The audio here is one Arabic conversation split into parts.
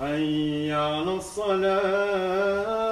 حي على الصلاة.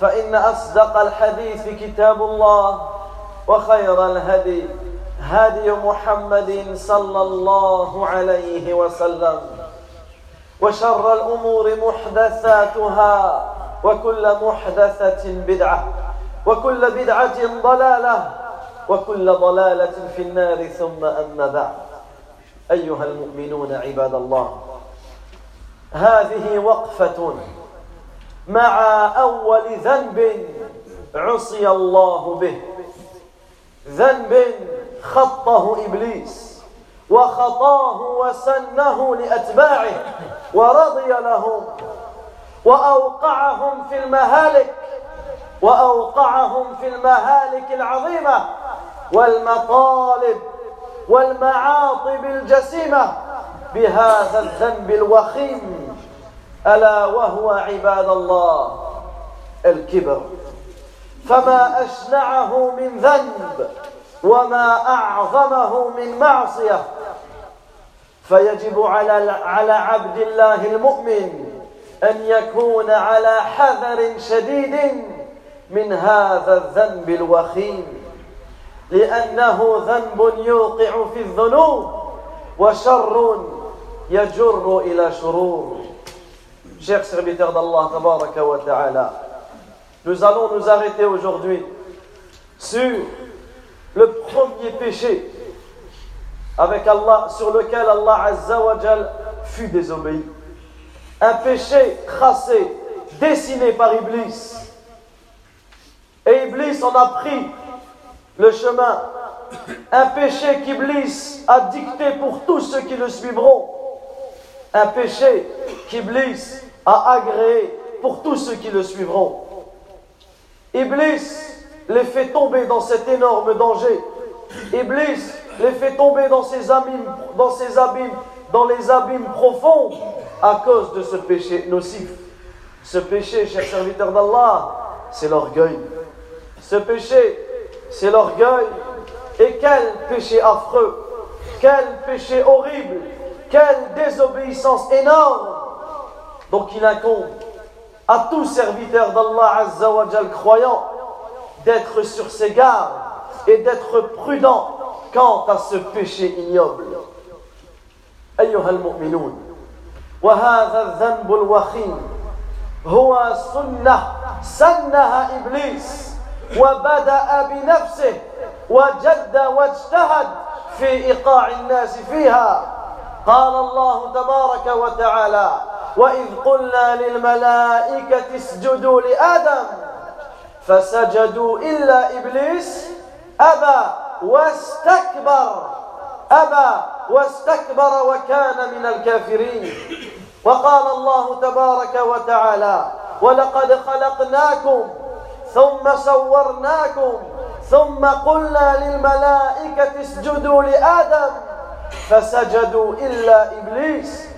فإن أصدق الحديث كتاب الله وخير الهدي هدي محمد صلى الله عليه وسلم وشر الأمور محدثاتها وكل محدثة بدعة وكل بدعة ضلالة وكل ضلالة في النار ثم أما بعد. أيها المؤمنون عباد الله هذه وقفة مع أول ذنب عصي الله به. ذنب خطه إبليس وخطاه وسنه لأتباعه ورضي لهم وأوقعهم في المهالك وأوقعهم في المهالك العظيمة والمطالب والمعاطب الجسيمة بهذا الذنب الوخيم. ألا وهو عباد الله الكبر. فما أشنعه من ذنب وما أعظمه من معصية فيجب على على عبد الله المؤمن أن يكون على حذر شديد من هذا الذنب الوخيم. لأنه ذنب يوقع في الذنوب وشر يجر إلى شرور. Chers serviteurs d'Allah nous allons nous arrêter aujourd'hui sur le premier péché avec Allah, sur lequel Allah Azza wa Jal fut désobéi. Un péché tracé, dessiné par Iblis. Et Iblis en a pris le chemin. Un péché qu'Iblis a dicté pour tous ceux qui le suivront. Un péché qu'Iblis a agréé pour tous ceux qui le suivront. Iblis les fait tomber dans cet énorme danger. Iblis les fait tomber dans ces abîmes, dans ces abîmes, dans les abîmes profonds à cause de ce péché nocif. Ce péché, chers serviteurs d'Allah, c'est l'orgueil. Ce péché, c'est l'orgueil. Et quel péché affreux, quel péché horrible, quelle désobéissance énorme. Donc il incombe à tout serviteur d'Allah Azzawajal croyant d'être sur ses gardes et d'être prudent quant à ce péché ignoble. أيها المؤمنون وهذا الذنب الوخيم هو سنة سنها إبليس وبدأ بنفسه وجد واجتهد في إيقاع الناس فيها قال الله تبارك وتعالى وإذ قلنا للملائكة اسجدوا لآدم فسجدوا إلا إبليس أبى واستكبر أبى واستكبر وكان من الكافرين وقال الله تبارك وتعالى ولقد خلقناكم ثم صورناكم ثم قلنا للملائكة اسجدوا لآدم فسجدوا إلا إبليس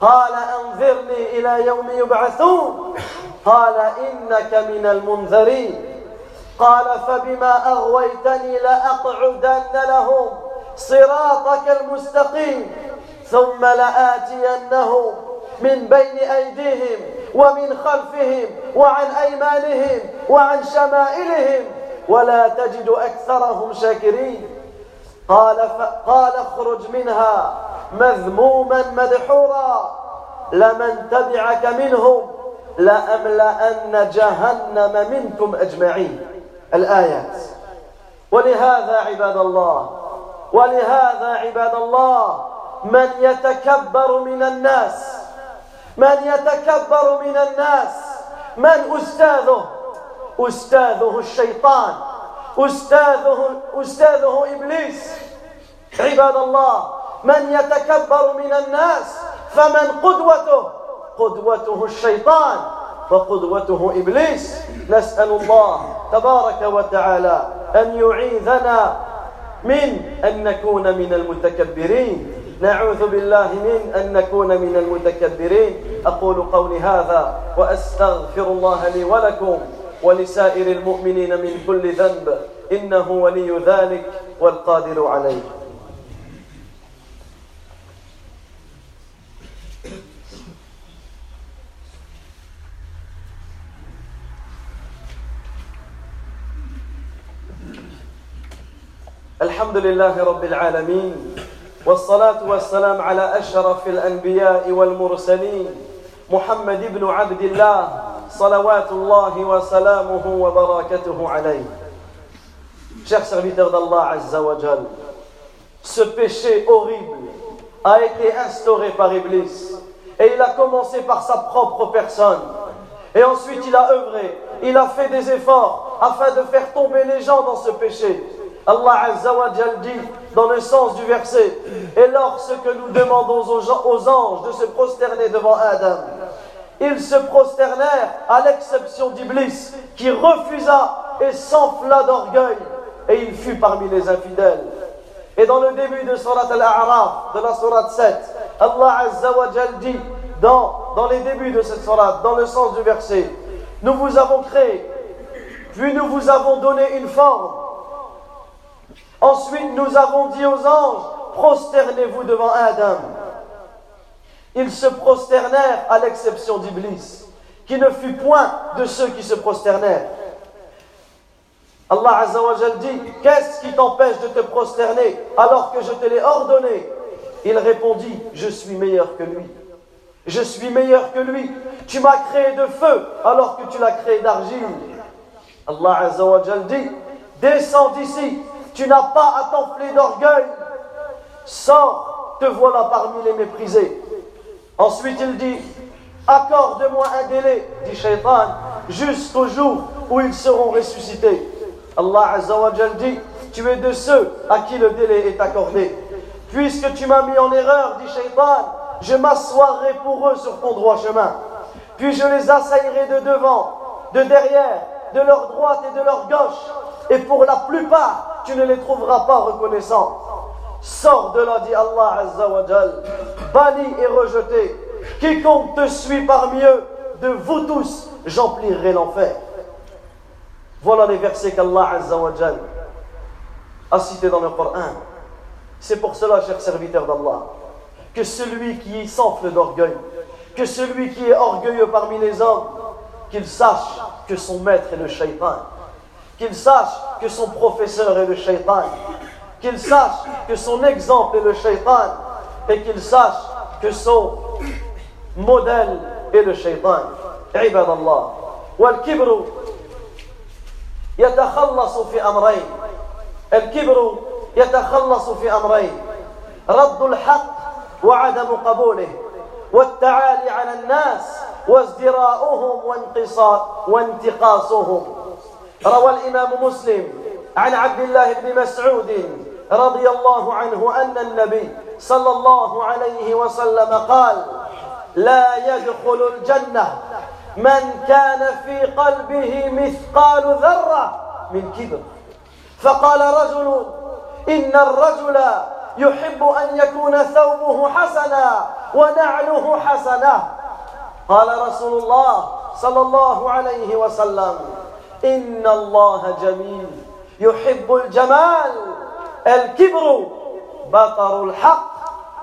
قال أنظرني إلى يوم يبعثون. قال إنك من المنذرين. قال فبما أغويتني لأقعدن لهم صراطك المستقيم. ثم لآتينهم من بين أيديهم ومن خلفهم وعن أيمانهم وعن شمائلهم. ولا تجد أكثرهم شاكرين. قال قال اخرج منها مذموما مدحورا. لمن تبعك منهم لأملأن جهنم منكم أجمعين. الآيات. ولهذا عباد الله ولهذا عباد الله من يتكبر من الناس من يتكبر من الناس من أستاذه؟ أستاذه الشيطان. أستاذه أستاذه إبليس. عباد الله من يتكبر من الناس فمن قدوته؟ قدوته الشيطان وقدوته إبليس. نسأل الله تبارك وتعالى أن يعيذنا من أن نكون من المتكبرين. نعوذ بالله من أن نكون من المتكبرين. أقول قولي هذا وأستغفر الله لي ولكم. ولسائر المؤمنين من كل ذنب إنه ولي ذلك والقادر عليه. الحمد لله رب العالمين والصلاة والسلام على أشرف الأنبياء والمرسلين محمد بن عبد الله صلوات الله وسلامه وبركاته عليه Chers serviteurs d'Allah Azza wa Jal, ce péché horrible a été instauré par Iblis et il a commencé par sa propre personne et ensuite il a œuvré, il a fait des efforts afin de faire tomber les gens dans ce péché Allah Azza wa dit dans le sens du verset Et lorsque nous demandons aux anges de se prosterner devant Adam, ils se prosternèrent à l'exception d'Iblis qui refusa et s'enfla d'orgueil et il fut parmi les infidèles. Et dans le début de Surat Al-A'raf, de la Surat 7, Allah Azza dit dans, dans les débuts de cette Surat, dans le sens du verset, nous vous avons créé, puis nous vous avons donné une forme. Ensuite, nous avons dit aux anges, prosternez-vous devant Adam. Ils se prosternèrent à l'exception d'Iblis, qui ne fut point de ceux qui se prosternèrent. Allah Azzawajal dit Qu'est-ce qui t'empêche de te prosterner alors que je te l'ai ordonné? Il répondit Je suis meilleur que lui. Je suis meilleur que lui. Tu m'as créé de feu alors que tu l'as créé d'argile. Allah Azzawajal dit Descends d'ici. Tu n'as pas à t'enfler d'orgueil. Sors, te voilà parmi les méprisés. Ensuite il dit Accorde-moi un délai, dit Shaitan, jusqu'au jour où ils seront ressuscités. Allah Azzawajal dit Tu es de ceux à qui le délai est accordé. Puisque tu m'as mis en erreur, dit Shaitan, je m'assoirai pour eux sur ton droit chemin. Puis je les assaillerai de devant, de derrière, de leur droite et de leur gauche. Et pour la plupart, tu ne les trouveras pas reconnaissants. Sors de là, dit Allah Azzawajal, banni et rejeté. Quiconque te suit parmi eux, de vous tous, j'emplirai l'enfer. Voilà les versets qu'Allah Azzawajal a cités dans le Coran. C'est pour cela, chers serviteurs d'Allah, que celui qui s'enfle d'orgueil, que celui qui est orgueilleux parmi les hommes, qu'il sache que son maître est le shaitan, qu'il sache que son professeur est le shaitan, qu'il sache que son exemple est le shaitan, et qu'il sache que son modèle est le shaitan. عباد الله والكبر يتخلص في امرين الكبر يتخلص في امرين رد الحق وعدم قبوله والتعالي على الناس وازدراؤهم وانتقاصهم روى الامام مسلم عن عبد الله بن مسعود رضي الله عنه أن النبي صلى الله عليه وسلم قال لا يدخل الجنة من كان في قلبه مثقال ذرة من كبر. فقال رجل إن الرجل يحب أن يكون ثوبه حسنا ونعله حسنة قال رسول الله صلى الله عليه وسلم إن الله جميل يحب الجمال الكبر بطر الحق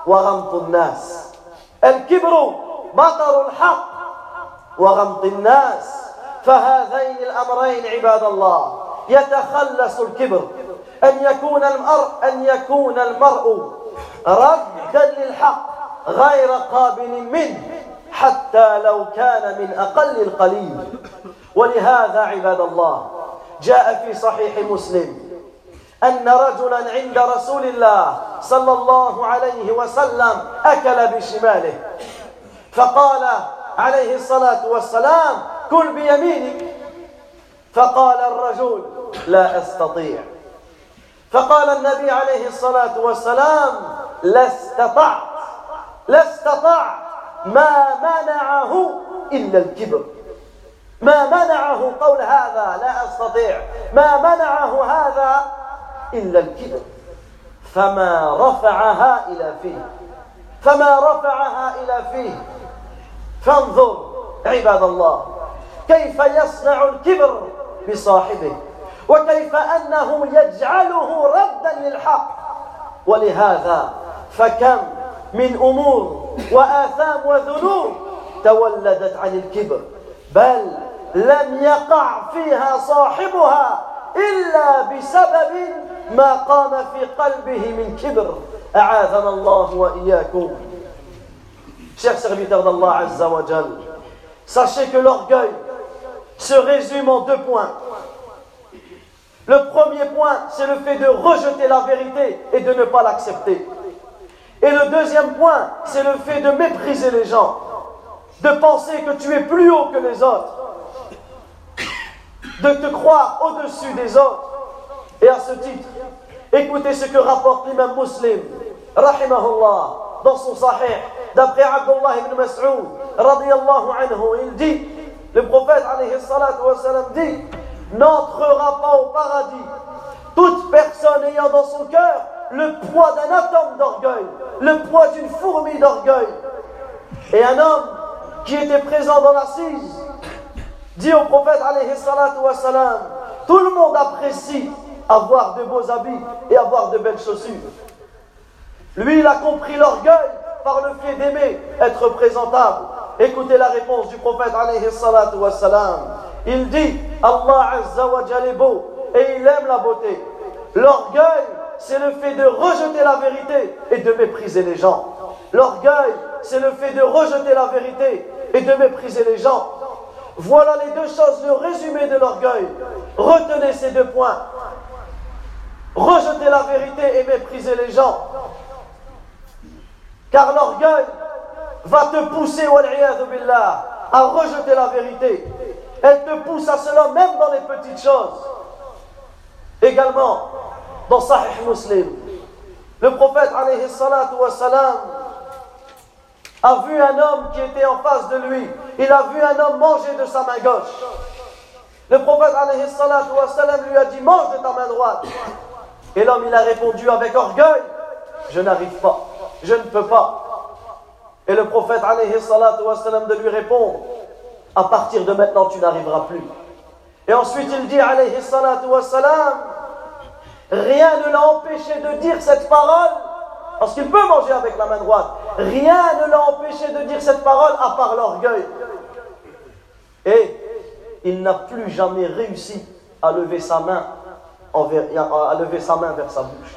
وغمط الناس. الكبر بطر الحق وغمط الناس. فهذين الأمرين عباد الله. يتخلص الكبر. أن يكون المرء أن يكون المرء ردا للحق غير قابل منه حتى لو كان من أقل القليل. ولهذا عباد الله جاء في صحيح مسلم أن رجلا عند رسول الله صلى الله عليه وسلم أكل بشماله. فقال عليه الصلاة والسلام كل بيمينك. فقال الرجل لا أستطيع. فقال النبي عليه الصلاة والسلام لا استطعت لا استطعت. ما منعه إلا الكبر. ما منعه قول هذا لا أستطيع. ما منعه هذا إلا الكبر فما رفعها إلى فيه. فما رفعها إلى فيه. فانظر عباد الله كيف يصنع الكبر بصاحبه وكيف انه يجعله ردا للحق. ولهذا فكم من أمور وآثام وذنوب تولدت عن الكبر بل لم يقع فيها صاحبها إلا بسبب ما قام في قلبه من كبر اعاذنا الله واياكم Chers serviteurs d'Allah Azza wa Jal, sachez que l'orgueil se résume en deux points. Le premier point, c'est le fait de rejeter la vérité et de ne pas l'accepter. Et le deuxième point, c'est le fait de mépriser les gens, de penser que tu es plus haut que les autres, de te croire au-dessus des autres. Et à ce titre, écoutez ce que rapporte l'imam muslim, rahimahullah, dans son sahih, D'après Abdullah ibn Mas'ud, anhu, il dit, le prophète alayhi dit, n'entrera pas au paradis toute personne ayant dans son cœur le poids d'un atome d'orgueil, le poids d'une fourmi d'orgueil. Et un homme qui était présent dans l'assise dit au prophète alayhi tout le monde apprécie avoir de beaux habits et avoir de belles chaussures. Lui, il a compris l'orgueil par le fait d'aimer être présentable. Écoutez la réponse du prophète alayhi salatu. Il dit, Allah azza est beau et il aime la beauté. L'orgueil, c'est le fait de rejeter la vérité et de mépriser les gens. L'orgueil, c'est le fait de rejeter la vérité et de mépriser les gens. Voilà les deux choses, le résumé de l'orgueil. Retenez ces deux points. Rejeter la vérité et mépriser les gens. Car l'orgueil va te pousser, billah, à rejeter la vérité. Elle te pousse à cela même dans les petites choses. Également, dans Sahih Muslim, le prophète alayhi a vu un homme qui était en face de lui. Il a vu un homme manger de sa main gauche. Le prophète alayhi wassalam, lui a dit Mange de ta main droite. Et l'homme, il a répondu avec orgueil Je n'arrive pas, je ne peux pas. Et le prophète alayhi salatu wassalam, de lui répondre À partir de maintenant, tu n'arriveras plus. Et ensuite, il dit alayhi salatu wassalam Rien ne l'a empêché de dire cette parole parce qu'il peut manger avec la main droite. Rien ne l'a empêché de dire cette parole à part l'orgueil. Et il n'a plus jamais réussi à lever sa main à lever sa main vers sa bouche.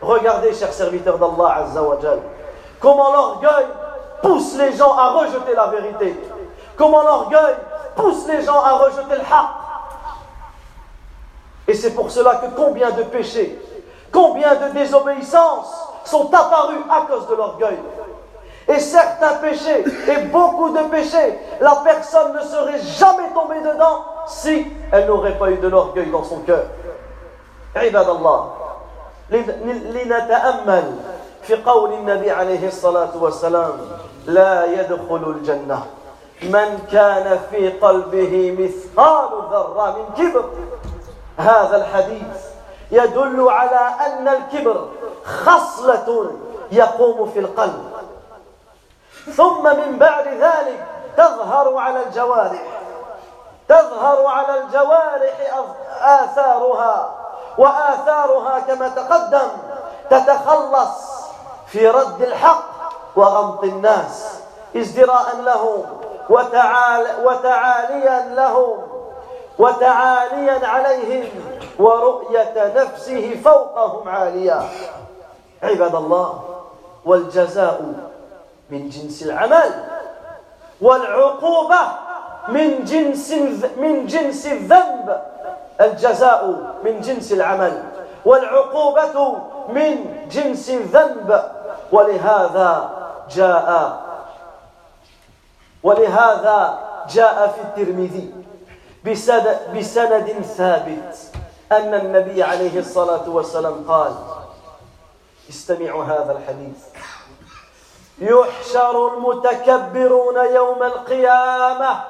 Regardez, chers serviteurs d'Allah Azzawajal, comment l'orgueil pousse les gens à rejeter la vérité. Comment l'orgueil pousse les gens à rejeter le haq. Et c'est pour cela que combien de péchés, combien de désobéissances sont apparus à cause de l'orgueil. Et certains péchés, et beaucoup de péchés, la personne ne serait jamais tombée dedans si elle n'aurait pas eu de l'orgueil dans son cœur. عباد الله لنتأمل في قول النبي عليه الصلاة والسلام لا يدخل الجنة. من كان في قلبه مثقال ذرة من كبر. هذا الحديث يدل على أن الكبر خصلة يقوم في القلب. ثم من بعد ذلك تظهر على الجوارح. تظهر على الجوارح آثارها. وآثارها كما تقدم تتخلص في رد الحق وغمط الناس ازدراء لهم وتعال وتعاليا لهم وتعاليا عليهم ورؤية نفسه فوقهم عاليا عباد الله والجزاء من جنس العمل والعقوبة من جنس من جنس الذنب. الجزاء من جنس العمل والعقوبة من جنس الذنب ولهذا جاء ولهذا جاء في الترمذي بسند ثابت أن النبي عليه الصلاة والسلام قال استمعوا هذا الحديث. يحشر المتكبرون يوم القيامة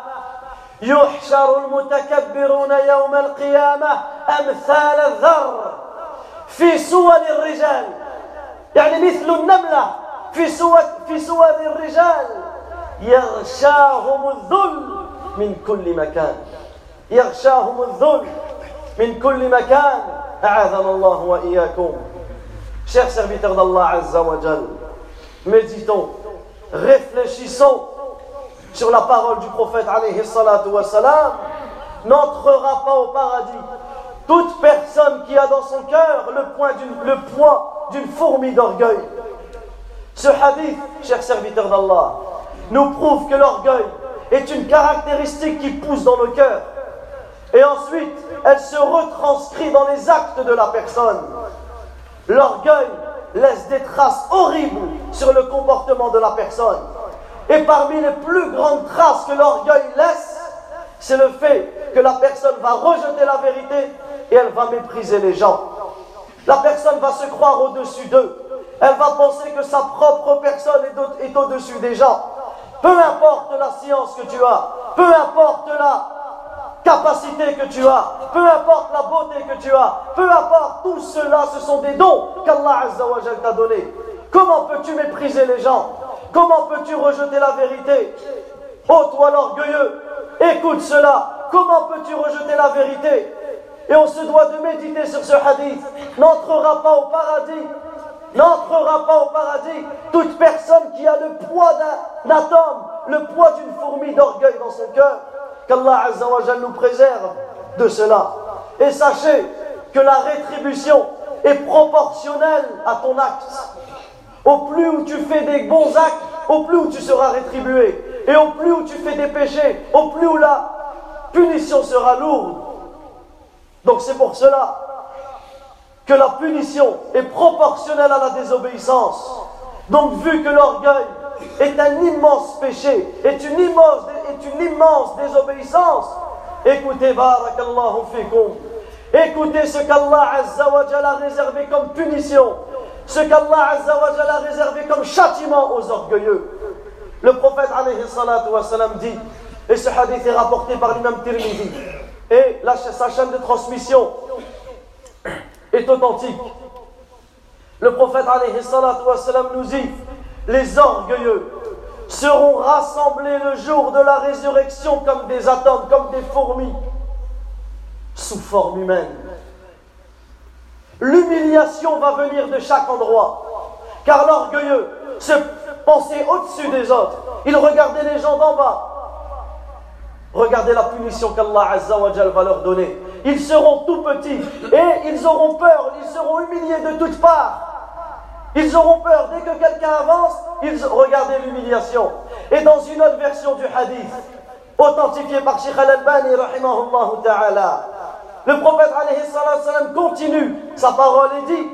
يحشر المتكبرون يوم القيامة أمثال الذر في صور الرجال. يعني مثل النملة في صور في صور الرجال. يغشاهم الذل من كل مكان. يغشاهم الذل من كل مكان. أعاذنا الله وإياكم. Chers serviteurs d'Allah عز وجل, méditons, réfléchissons sur la parole du prophète alayhi salatu n'entrera pas au paradis toute personne qui a dans son cœur le, le poids d'une fourmi d'orgueil. Ce hadith, chers serviteurs d'Allah, nous prouve que l'orgueil est une caractéristique qui pousse dans nos cœurs. Et ensuite, elle se retranscrit dans les actes de la personne. L'orgueil laisse des traces horribles sur le comportement de la personne. Et parmi les plus grandes traces que l'orgueil laisse, c'est le fait que la personne va rejeter la vérité et elle va mépriser les gens. La personne va se croire au-dessus d'eux. Elle va penser que sa propre personne est au-dessus des gens. Peu importe la science que tu as, peu importe la capacité que tu as, peu importe la beauté que tu as, peu importe, tout cela, ce sont des dons qu'Allah Azzawajal t'a donnés. Comment peux-tu mépriser les gens? Comment peux-tu rejeter la vérité? Oh toi l'orgueilleux, écoute cela. Comment peux-tu rejeter la vérité? Et on se doit de méditer sur ce hadith. N'entrera pas au paradis n'entrera pas au paradis toute personne qui a le poids d'un atome, le poids d'une fourmi d'orgueil dans son cœur. Qu'Allah Azzawajal nous préserve de cela. Et sachez que la rétribution est proportionnelle à ton acte. Au plus où tu fais des bons actes, au plus où tu seras rétribué. Et au plus où tu fais des péchés, au plus où la punition sera lourde. Donc c'est pour cela que la punition est proportionnelle à la désobéissance. Donc vu que l'orgueil est un immense péché, est une immense, désobéissance, écoutez, barakallahu fikum, écoutez ce qu'Allah a réservé comme punition, ce qu'Allah a réservé comme châtiment aux orgueilleux. Le prophète alayhi dit, et ce hadith est rapporté par l'imam Tirmidhi, et sa chaîne de transmission est authentique. Le prophète nous dit Les orgueilleux seront rassemblés le jour de la résurrection comme des atomes, comme des fourmis, sous forme humaine. L'humiliation va venir de chaque endroit, car l'orgueilleux se pensait au-dessus des autres. Il regardait les gens d'en bas. Regardez la punition qu'Allah va leur donner ils seront tout petits et ils auront peur, ils seront humiliés de toutes parts. Ils auront peur dès que quelqu'un avance, ils regardez l'humiliation. Et dans une autre version du hadith, authentifiée par Sheikh Al-Albani, ta'ala, le prophète continue sa parole et dit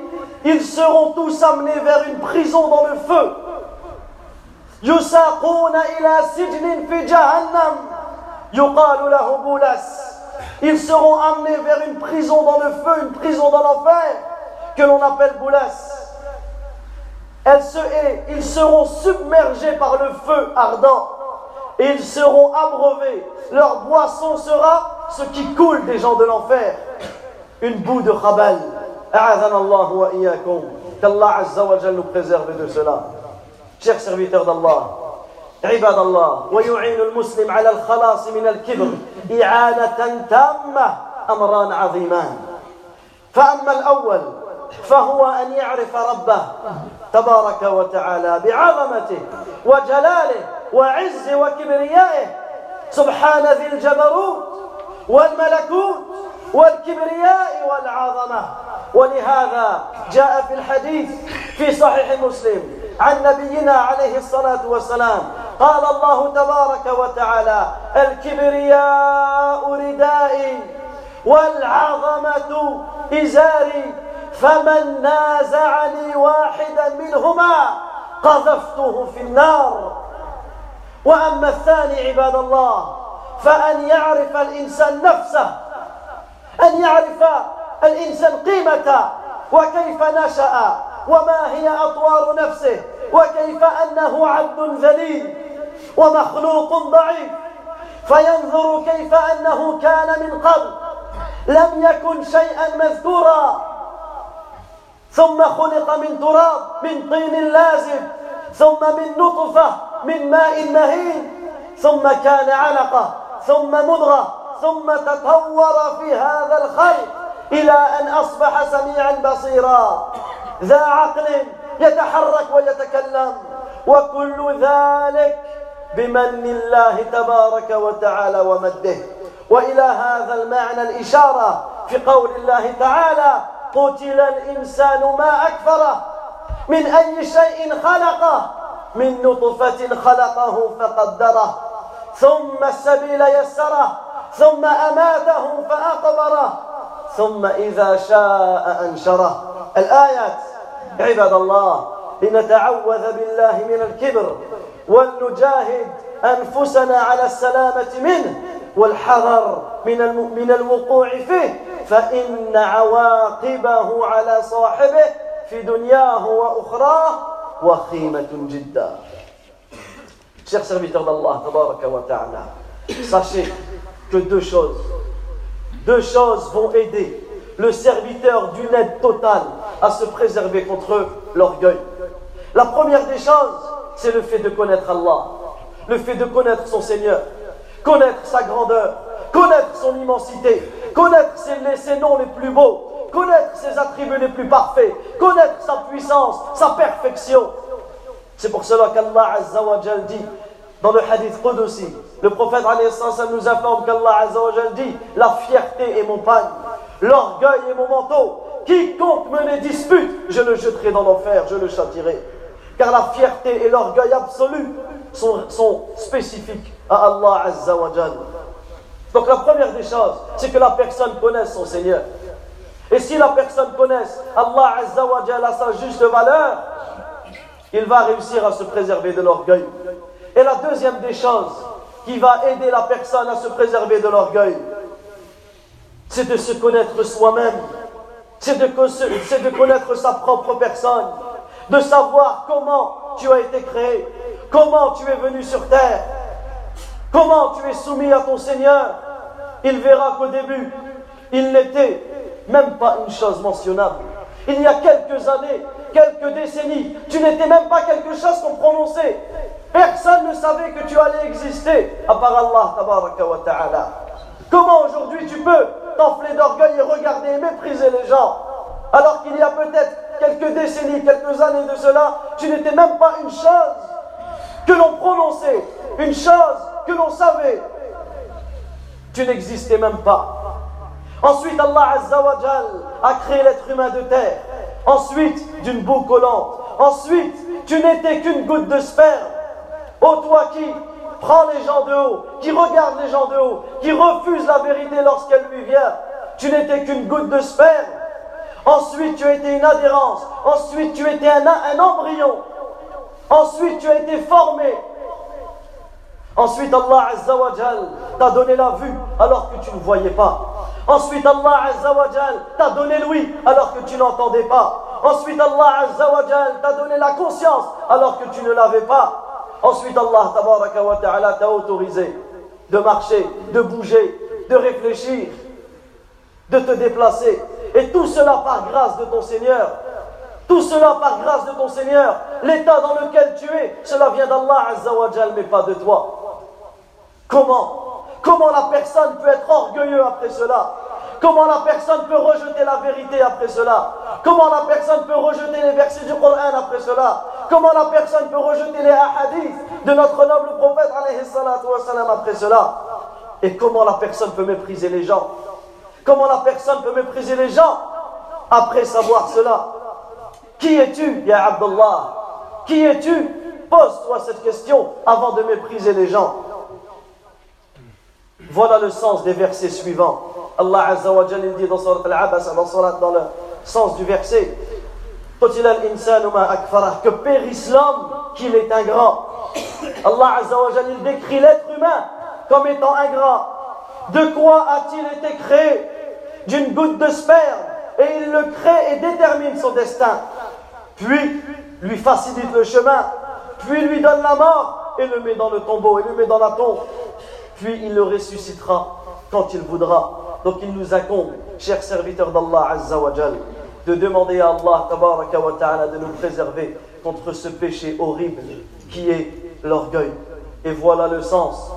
Ils seront tous amenés vers une prison dans le feu. Ils seront amenés vers une prison dans le feu, une prison dans l'enfer, que l'on appelle Boulas. Elle se ils seront submergés par le feu ardent et ils seront abreuvés. Leur boisson sera ce qui coule des gens de l'enfer, une boue de khabal. Qu'Allah Azza wa nous préserve de cela. Chers serviteurs d'Allah, عباد الله ويعين المسلم على الخلاص من الكبر إعانة تامة أمران عظيمان فأما الأول فهو أن يعرف ربه تبارك وتعالى بعظمته وجلاله وعز وكبريائه سبحان ذي الجبروت والملكوت والكبرياء والعظمة. ولهذا جاء في الحديث في صحيح مسلم عن نبينا عليه الصلاة والسلام قال الله تبارك وتعالى الكبرياء ردائي والعظمة إزاري فمن نازعني واحدا منهما قذفته في النار. وأما الثاني عباد الله فأن يعرف الإنسان نفسه أن يعرف الإنسان قيمته وكيف نشأ وما هي أطوار نفسه وكيف أنه عبد ذليل ومخلوق ضعيف. فينظر كيف أنه كان من قبل لم يكن شيئا مذكورا. ثم خلق من تراب من طين لازم ثم من نطفة من ماء مهين ثم كان علقة. ثم مضغة ثم تطور في هذا الخلق إلى أن أصبح سميعا بصيرا. ذا عقل يتحرك ويتكلم وكل ذلك بمن الله تبارك وتعالى ومده. وإلى هذا المعنى الإشارة في قول الله تعالى قتل الإنسان ما أكفره من أي شيء خلقه من نطفة خلقه فقدره. ثم السبيل يسره ثم أماته فأقبره ثم إذا شاء أنشره. الآيات عباد الله لنتعوذ بالله من الكبر ولنجاهد أنفسنا على السلامة منه والحذر من من الوقوع فيه. فإن عواقبه على صاحبه في دنياه وأخراه وخيمة جدا Chers serviteurs d'Allah, sachez que deux choses. Deux choses vont aider le serviteur d'une aide totale à se préserver contre l'orgueil. La première des choses, c'est le fait de connaître Allah, le fait de connaître son Seigneur, connaître sa grandeur, connaître son immensité, connaître ses, noms les plus beaux, connaître ses attributs les plus parfaits, connaître sa puissance, sa perfection. C'est pour cela qu'Allah Azza wa dit dans le hadith Qudsi, le prophète nous informe qu'Allah Azza wa dit La fierté est mon pagne, l'orgueil est mon manteau. Quiconque me les dispute, je le jeterai dans l'enfer, je le châtirai. Car la fierté et l'orgueil absolu sont, spécifiques à Allah Azza wa donc la première des choses, c'est que la personne connaisse son Seigneur. Et si la personne connaisse Allah Azza wa à sa juste valeur, il va réussir à se préserver de l'orgueil. Et la deuxième des choses qui va aider la personne à se préserver de l'orgueil, c'est de se connaître soi-même, c'est de, connaître sa propre personne, de savoir comment tu as été créé, comment tu es venu sur terre, Comment tu es soumis à ton Seigneur. Il verra qu'au début, il n'était même pas une chose mentionnable. Il y a quelques années, quelques décennies, tu n'étais même pas quelque chose qu'on prononçait. Personne ne savait que tu allais exister, à part Allah wa ta'ala. Comment aujourd'hui tu peux t'enfler d'orgueil et regarder et mépriser les gens alors qu'il y a peut-être quelques décennies, quelques années de cela, tu n'étais même pas une chose que l'on prononçait, une chose que l'on savait, tu n'existais même pas. Ensuite, Allah Azzawajal a créé l'être humain de terre. Ensuite, d'une boue collante. Ensuite, tu n'étais qu'une goutte de sperme. Ô toi qui prends les gens de haut, qui regarde les gens de haut, qui refuse la vérité lorsqu'elle lui vient, tu n'étais qu'une goutte de sperme. Ensuite, tu as été une adhérence. Ensuite, tu étais un, un embryon. Ensuite, tu as été formé. Ensuite, Allah Azzawajal t'a donné la vue alors que tu ne voyais pas. Ensuite, Allah Azzawajal t'a donné l'ouïe alors que tu n'entendais pas. Ensuite, Allah Azzawajal t'a donné la conscience alors que tu ne l'avais pas. Ensuite, Allah Ta'ala t'a autorisé de marcher, de bouger, de réfléchir, de te déplacer. Et tout cela par grâce de ton Seigneur. Tout cela par grâce de ton Seigneur. L'état dans lequel tu es, cela vient d'Allah Azzawajal, mais pas de toi. Comment Comment la personne peut être orgueilleuse après cela? Comment la personne peut rejeter la vérité après cela? Comment la personne peut rejeter les versets du Coran après cela? Comment la personne peut rejeter les hadiths de notre noble prophète après cela? Et comment la personne peut mépriser les gens? Comment la personne peut mépriser les gens après savoir cela? Qui es-tu, Ya Abdullah Qui es-tu? Pose-toi cette question avant de mépriser les gens. Voilà le sens des versets suivants. Allah Azza wa dit dans Al-Abasa, dans, le sens du verset que périsse l'homme qu'il est ingrat. Allah Azza wa décrit l'être humain comme étant ingrat. De quoi a-t-il été créé? D'une goutte de sperme. Et il le crée et détermine son destin. Puis lui facilite le chemin. Puis lui donne la mort et le met dans le tombeau et le met dans la tombe puis il le ressuscitera quand il voudra. Donc il nous incombe, chers serviteurs d'Allah Azza wa de demander à Allah wa ta'ala de nous préserver contre ce péché horrible qui est l'orgueil. Et voilà le sens.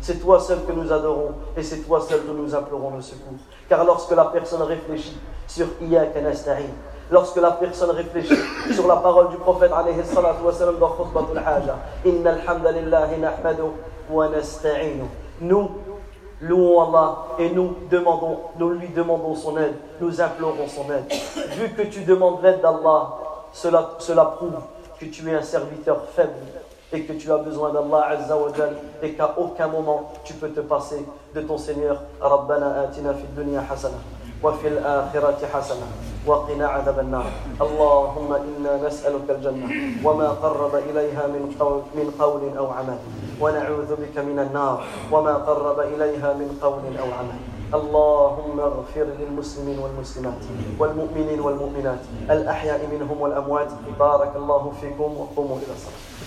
C'est toi seul que nous adorons et c'est toi seul que nous implorons le secours. Car lorsque la personne réfléchit sur Iyaka nasta'in, lorsque la personne réfléchit sur la parole du prophète alayhi salatu wa dans khutbatul haja inna alhamdulillahi nahmadu wa nasta'inu. Nous louons Allah et nous demandons nous lui demandons son aide nous implorons son aide. Vu que tu demandes l'aide d'Allah cela prouve que tu es un serviteur faible et que tu as besoin d'Allah Azza wa Jal et qu'à aucun moment tu peux te passer de ton Seigneur Rabbana atina fid dunya hasana وفي الآخرة حسنة وقنا عذاب النار اللهم إنا نسألك الجنة وما قرب إليها من قول, من قول أو عمل ونعوذ بك من النار وما قرب إليها من قول أو عمل اللهم اغفر للمسلمين والمسلمات والمؤمنين والمؤمنات الأحياء منهم والأموات بارك الله فيكم وقوموا إلى الصلاة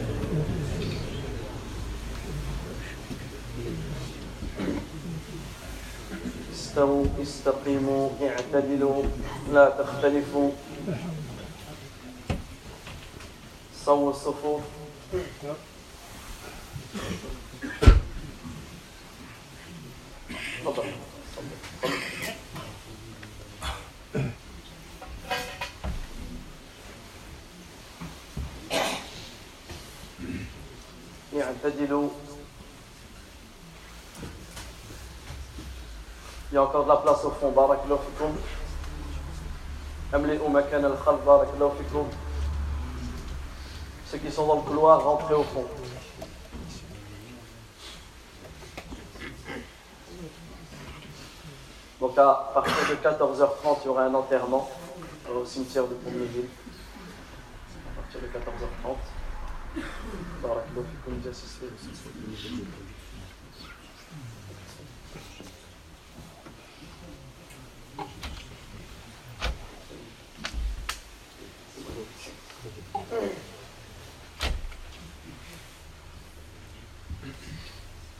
استووا استقيموا اعتدلوا لا تختلفوا. صووا الصفوف. تفضل. يعتدلوا Il y a encore de la place au fond. Barakallahu fikoum. Amli'u makan fikoum. Ceux qui sont dans le couloir, rentrez au fond. Donc à partir de 14h30, il y aura un enterrement au cimetière de Pont-Ville. À partir de 14h30.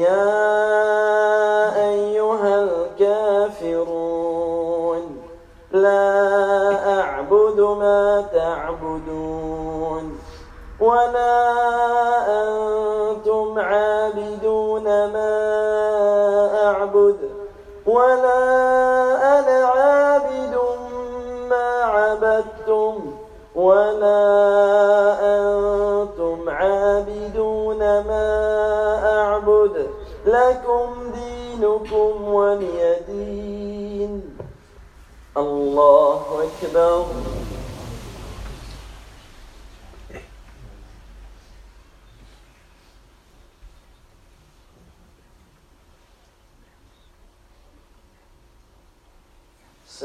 يا أيها الكافرون لا أعبد ما تعبدون ولا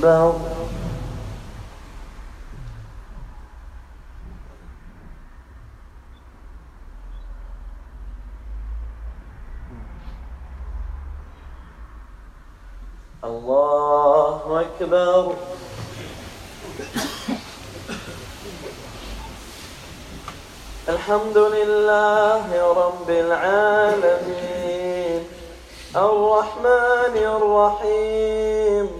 أكبر الله أكبر. الحمد لله رب العالمين. الرحمن الرحيم.